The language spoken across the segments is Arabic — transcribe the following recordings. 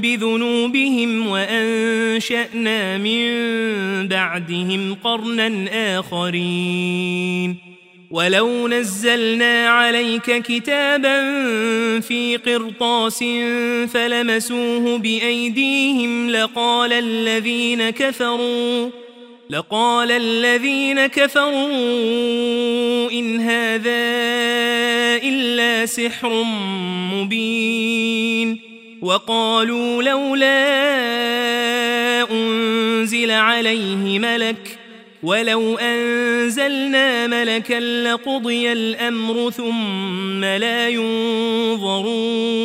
بذنوبهم وأنشأنا من بعدهم قرنا آخرين. ولو نزلنا عليك كتابا في قرطاس فلمسوه بأيديهم لقال الذين كفروا لقال الذين كفروا إن هذا إلا سحر مبين وقالوا لولا أنزل عليه ملك ولو أنزلنا ملكا لقضي الأمر ثم لا ينظرون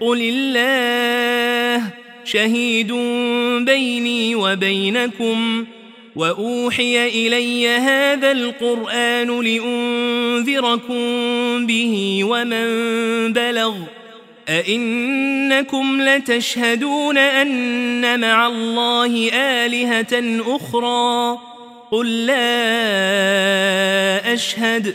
قل الله شهيد بيني وبينكم. وأوحي إلي هذا القرآن لأنذركم به ومن بلغ. أئنكم لتشهدون أن مع الله آلهة أخرى. قل لا أشهد.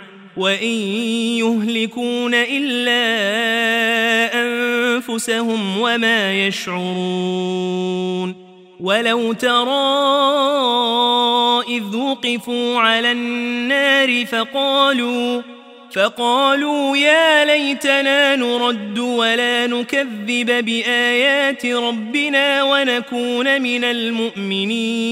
وإن يهلكون إلا أنفسهم وما يشعرون. ولو ترى إذ وقفوا على النار فقالوا فقالوا يا ليتنا نرد ولا نكذب بآيات ربنا ونكون من المؤمنين.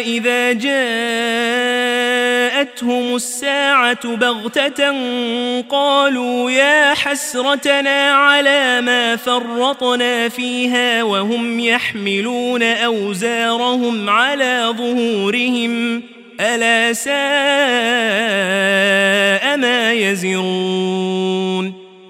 إذا جاءتهم الساعة بغتة قالوا يا حسرتنا على ما فرطنا فيها وهم يحملون أوزارهم على ظهورهم ألا ساء ما يزرون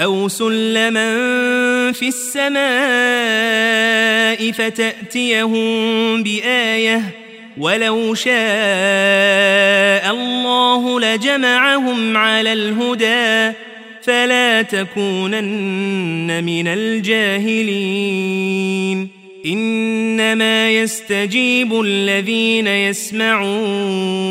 أو سلما في السماء فتأتيهم بآية ولو شاء الله لجمعهم على الهدى فلا تكونن من الجاهلين إنما يستجيب الذين يسمعون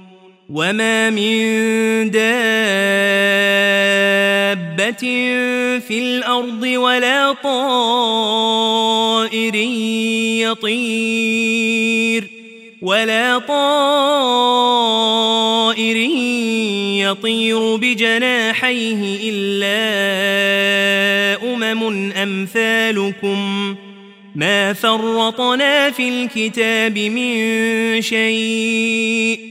وما من دابة في الأرض ولا طائر يطير ولا طائر يطير بجناحيه إلا أمم أمثالكم ما فرطنا في الكتاب من شيء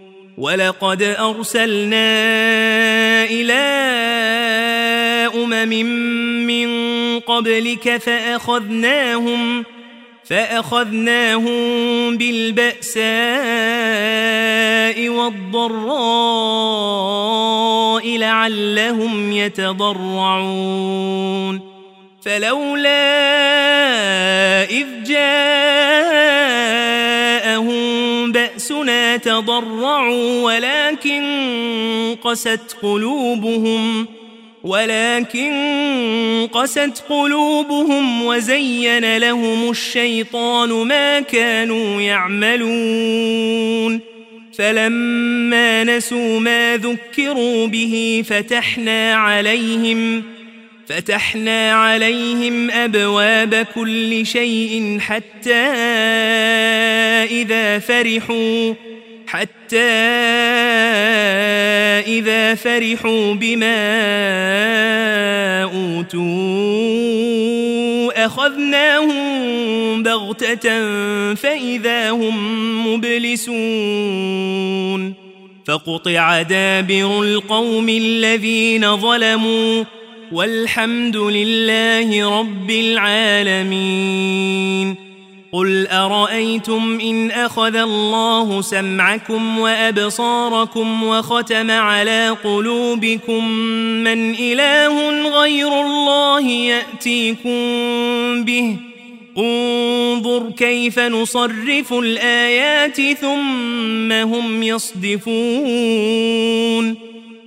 ولقد أرسلنا إلى أمم من قبلك فأخذناهم فأخذناهم بالبأساء والضراء لعلهم يتضرعون فلولا إذ جاءهم بأسنا تضرعوا ولكن قست قلوبهم ولكن قست قلوبهم وزين لهم الشيطان ما كانوا يعملون. فلما نسوا ما ذكروا به فتحنا عليهم فتحنا عليهم أبواب كل شيء حتى إذا فرحوا حتى إذا فرحوا بما أوتوا. أخذناهم بغتة فإذا هم مبلسون. فقطع دابر القوم الذين ظلموا والحمد لله رب العالمين. قل أرأيتم إن أخذ الله سمعكم وأبصاركم وختم على قلوبكم من إله غير الله يأتيكم به؟ انظر كيف نصرف الآيات ثم هم يصدفون.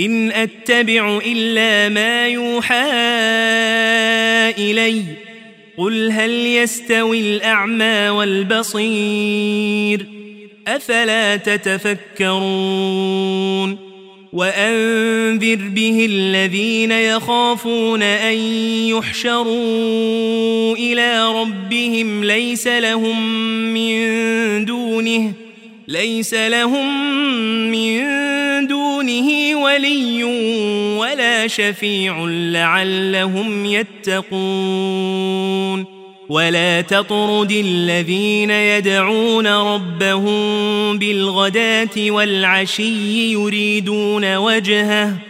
إن أتبع إلا ما يوحى إلي. قل هل يستوي الأعمى والبصير؟ أفلا تتفكرون؟ وأنذر به الذين يخافون أن يحشروا إلى ربهم ليس لهم من دونه. ليس لهم من دونه ولي ولا شفيع لعلهم يتقون. ولا تطرد الذين يدعون ربهم بالغداة والعشي يريدون وجهه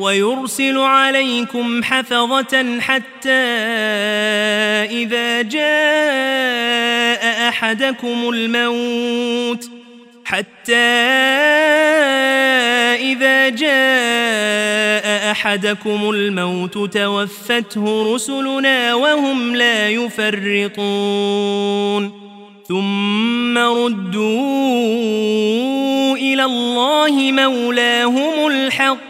ويرسل عليكم حفظة حتى إذا جاء أحدكم الموت حتى إذا جاء أحدكم الموت توفته رسلنا وهم لا يفرطون. ثم ردوا إلى الله مولاهم الحق.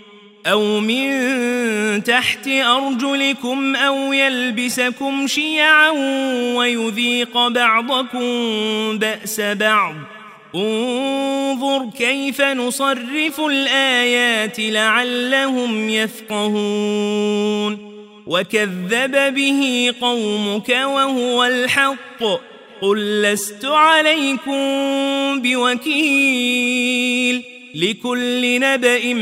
أو من تحت أرجلكم أو يلبسكم شيعا ويذيق بعضكم بأس بعض. انظر كيف نصرف الآيات لعلهم يفقهون. وكذب به قومك وهو الحق. قل لست عليكم بوكيل. لكل نبأ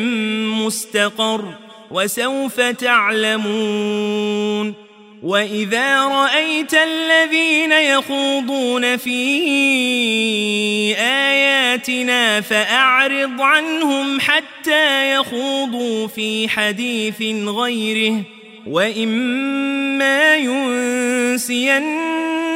مستقر وسوف تعلمون وإذا رأيت الذين يخوضون في آياتنا فأعرض عنهم حتى يخوضوا في حديث غيره وإما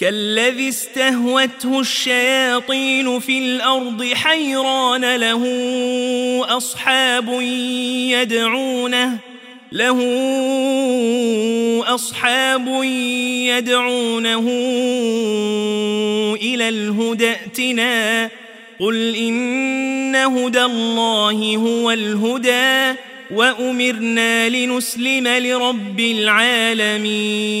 كالذي استهوته الشياطين في الأرض حيران له أصحاب يدعونه له أصحاب يدعونه إلى الهدى ائتنا. قل إن هدى الله هو الهدى وأمرنا لنسلم لرب العالمين.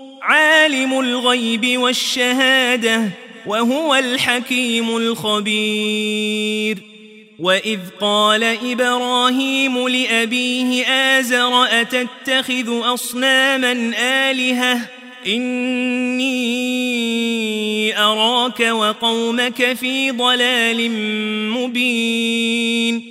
عالم الغيب والشهادة وهو الحكيم الخبير. وإذ قال إبراهيم لأبيه آزر أتتخذ أصناما آلهة؟ إني أراك وقومك في ضلال مبين.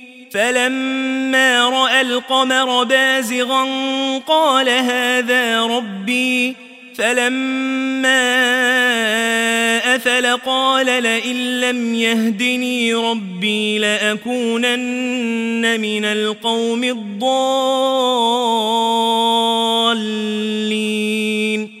فلما رأى القمر بازغا قال هذا ربي. فلما أفل قال لئن لم يهدني ربي لأكونن من القوم الضالين.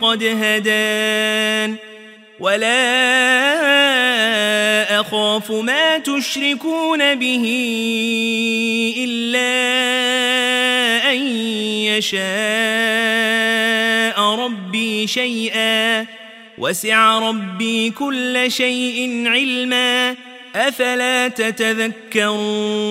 وقد هدان ولا أخاف ما تشركون به إلا أن يشاء ربي شيئا وسع ربي كل شيء علما أفلا تتذكرون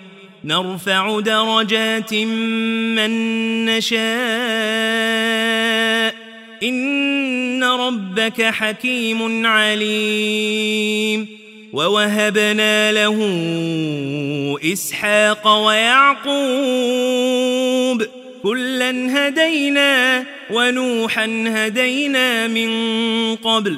نرفع درجات من نشاء. إن ربك حكيم عليم. ووهبنا له إسحاق ويعقوب. كلا هدينا ونوحا هدينا من قبل.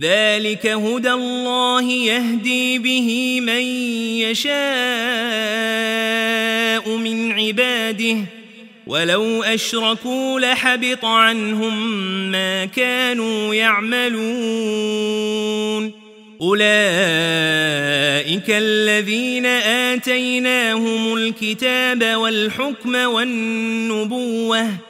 ذلك هدى الله يهدي به من يشاء من عباده. ولو أشركوا لحبط عنهم ما كانوا يعملون. أولئك الذين آتيناهم الكتاب والحكم والنبوة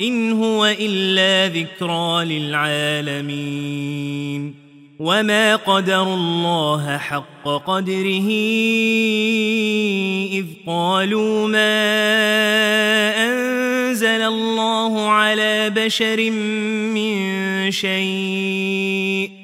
إن هو إلا ذكرى للعالمين. وما قدر الله حق قدره إذ قالوا ما أنزل الله على بشر من شيء.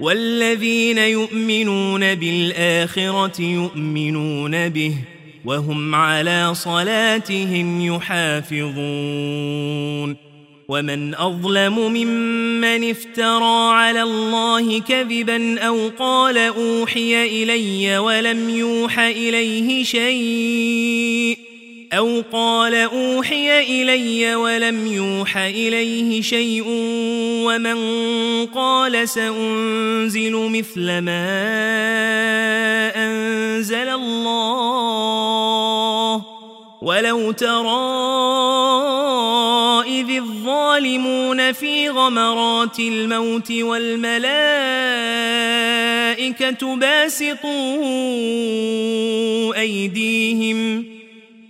والذين يؤمنون بالآخرة يؤمنون به وهم على صلاتهم يحافظون. ومن أظلم ممن افترى على الله كذبا أو قال أوحي إلي ولم يوح إليه شيء أو قال أوحي إلي ولم يوح إليه شيء ومن قال سأنزل مثل ما أنزل الله ولو ترى إذ الظالمون في غمرات الموت والملائكة باسطوا أيديهم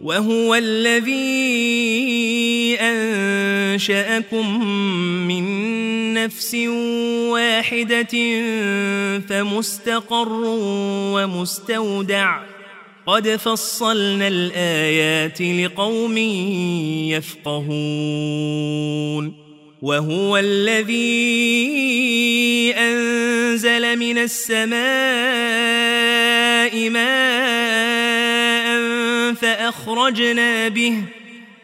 وهو الذي أنشأكم من نفس واحدة فمستقر ومستودع. قد فصلنا الآيات لقوم يفقهون. وهو الذي أنزل من السماء ماء فأخرجنا به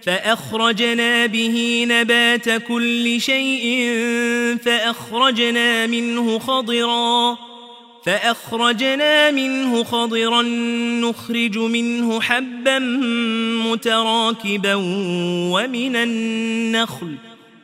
فأخرجنا به نبات كل شيء فأخرجنا منه خضراً فأخرجنا منه خضرا نخرج منه حبا متراكبا ومن النخل.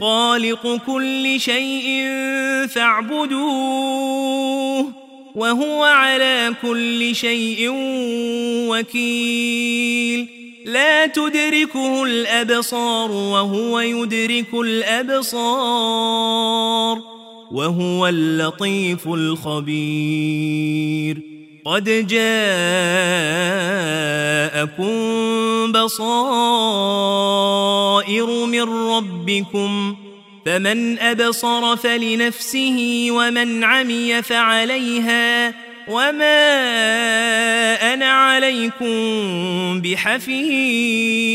خالق كل شيء فاعبدوه وهو على كل شيء وكيل. لا تدركه الأبصار وهو يدرك الأبصار وهو اللطيف الخبير. قد جاءكم بصائر من ربكم فمن أبصر فلنفسه ومن عمي فعليها وما أنا عليكم بحفيظ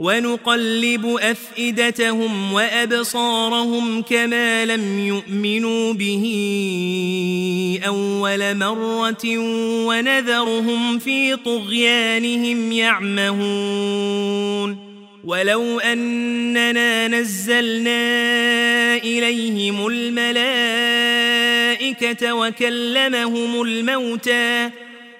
ونقلب أفئدتهم وأبصارهم كما لم يؤمنوا به أول مرة ونذرهم في طغيانهم يعمهون. ولو أننا نزلنا إليهم الملائكة وكلمهم الموتى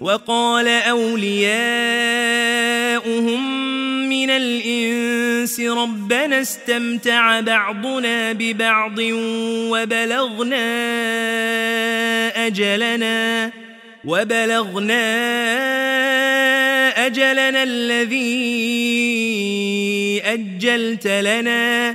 وقال أولياؤهم من الإنس ربنا استمتع بعضنا ببعض وبلغنا أجلنا وبلغنا أجلنا الذي أجلت لنا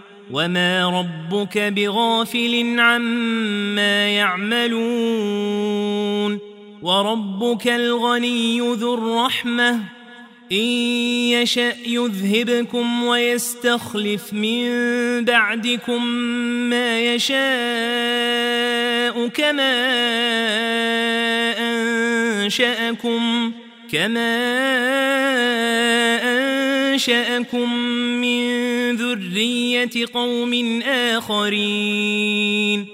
وما ربك بغافل عما يعملون وربك الغني ذو الرحمة إن يشأ يذهبكم ويستخلف من بعدكم ما يشاء كما أنشأكم كما أنشأكم من ذرية قوم آخرين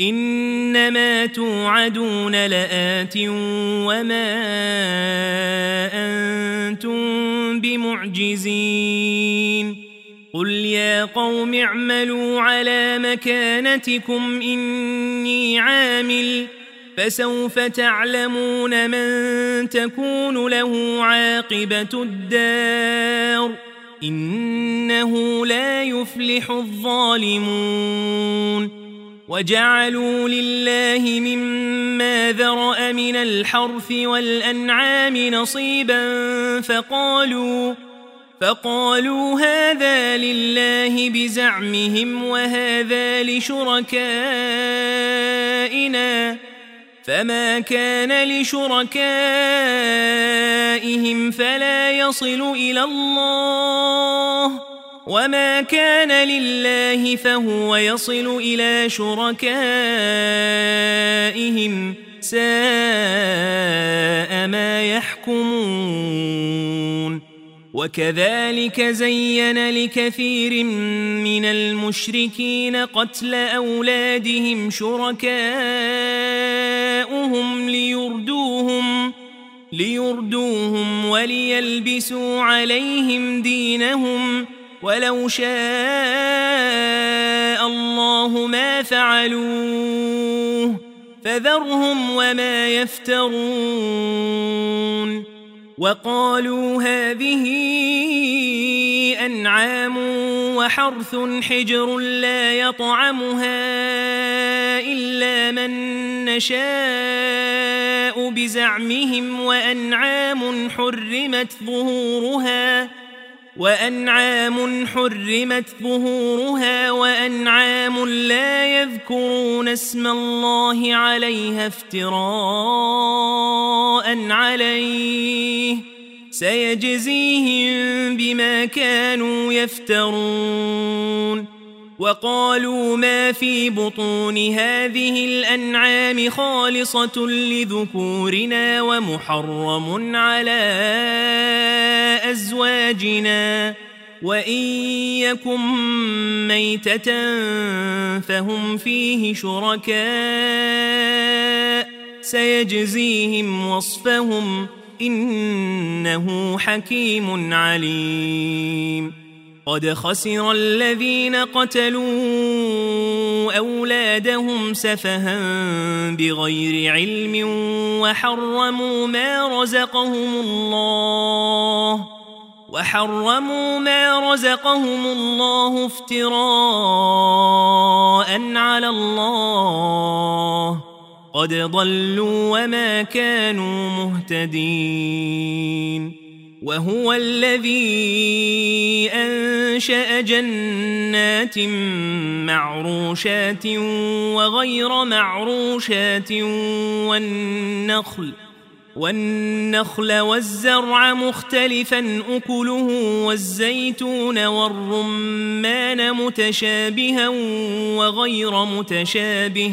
إنما توعدون لآت وما أنتم بمعجزين قل يا قوم اعملوا على مكانتكم إني عامل فسوف تعلمون من تكون له عاقبة الدار إنه لا يفلح الظالمون وجعلوا لله مما ذرأ من الحرث والأنعام نصيبا فقالوا فقالوا هذا لله بزعمهم وهذا لشركائنا فما كان لشركائهم فلا يصل إلى الله وما كان لله فهو يصل إلى شركائهم ساء ما يحكمون وكذلك زين لكثير من المشركين قتل أولادهم شركاؤهم ليردوهم ليردوهم وليلبسوا عليهم دينهم ولو شاء الله ما فعلوه فذرهم وما يفترون. وقالوا هذه أنعام وحرث حجر لا يطعمها إلا من نشاء بزعمهم وأنعام حرمت ظهورها وأنعام حرمت ظهورها وأنعام لا يذكرون اسم الله عليها افتراء عليه سيجزيهم بما كانوا يفترون. وقالوا ما في بطون هذه الأنعام خالصة لذكورنا ومحرم على أزواجنا. وإن يكن ميتة فهم فيه شركاء. سيجزيهم وصفهم إنه حكيم عليم. قد خسر الذين قتلوا أولادهم سفها بغير علم وحرموا ما رزقهم الله وحرموا ما رزقهم الله افتراء على الله قد ضلوا وما كانوا مهتدين. وهو الذي أنشأ جنات معروشات وغير معروشات والنخل والنخل والزرع مختلفا أكله والزيتون والرمان متشابها وغير متشابه.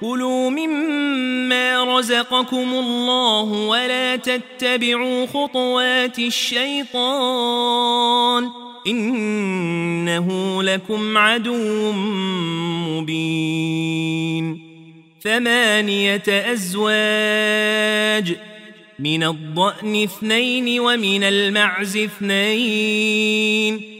كلوا مما رزقكم الله ولا تتبعوا خطوات الشيطان إنه لكم عدو مبين. ثمانية أزواج من الضأن اثنين ومن المعز اثنين.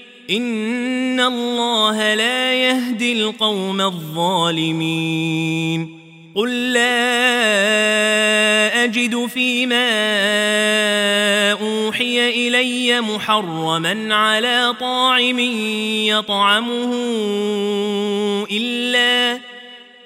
إن الله لا يهدي القوم الظالمين. قل لا أجد فيما أوحي إلي محرما على طاعم يطعمه إلا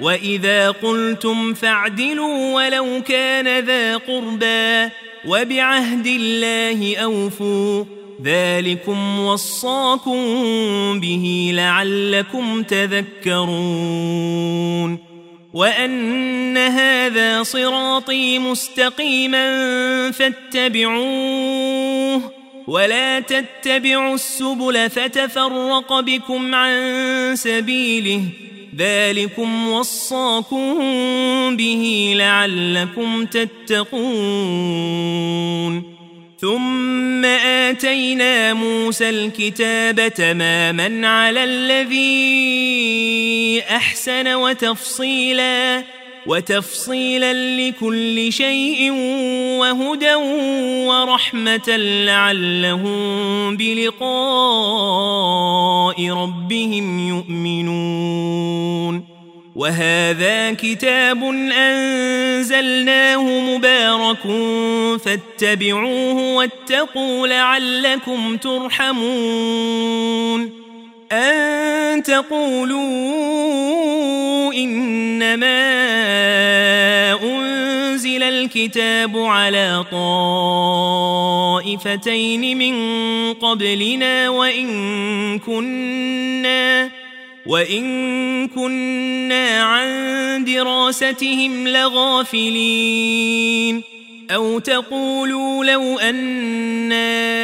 وإذا قلتم فاعدلوا ولو كان ذا قربى وبعهد الله أوفوا ذلكم وصاكم به لعلكم تذكرون وأن هذا صراطي مستقيما فاتبعوه ولا تتبعوا السبل فتفرق بكم عن سبيله ذلكم وصاكم به لعلكم تتقون. ثم آتينا موسى الكتاب تماما على الذي أحسن وتفصيلا. وتفصيلا لكل شيء وهدى ورحمة لعلهم بلقاء ربهم يؤمنون. وهذا كتاب أنزلناه مبارك فاتبعوه واتقوا لعلكم ترحمون. أن تقولوا إنما أنزل الكتاب على طائفتين من قبلنا وإن كنا وإن كنا عن دراستهم لغافلين أو تقولوا لو أنا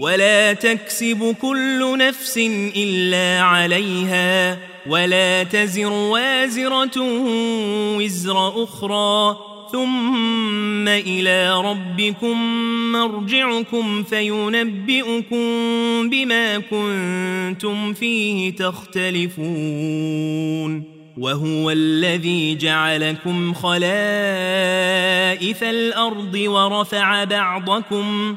ولا تكسب كل نفس إلا عليها ولا تزر وازرة وزر أخرى ثم إلى ربكم مرجعكم فينبئكم بما كنتم فيه تختلفون وهو الذي جعلكم خلائف الأرض ورفع بعضكم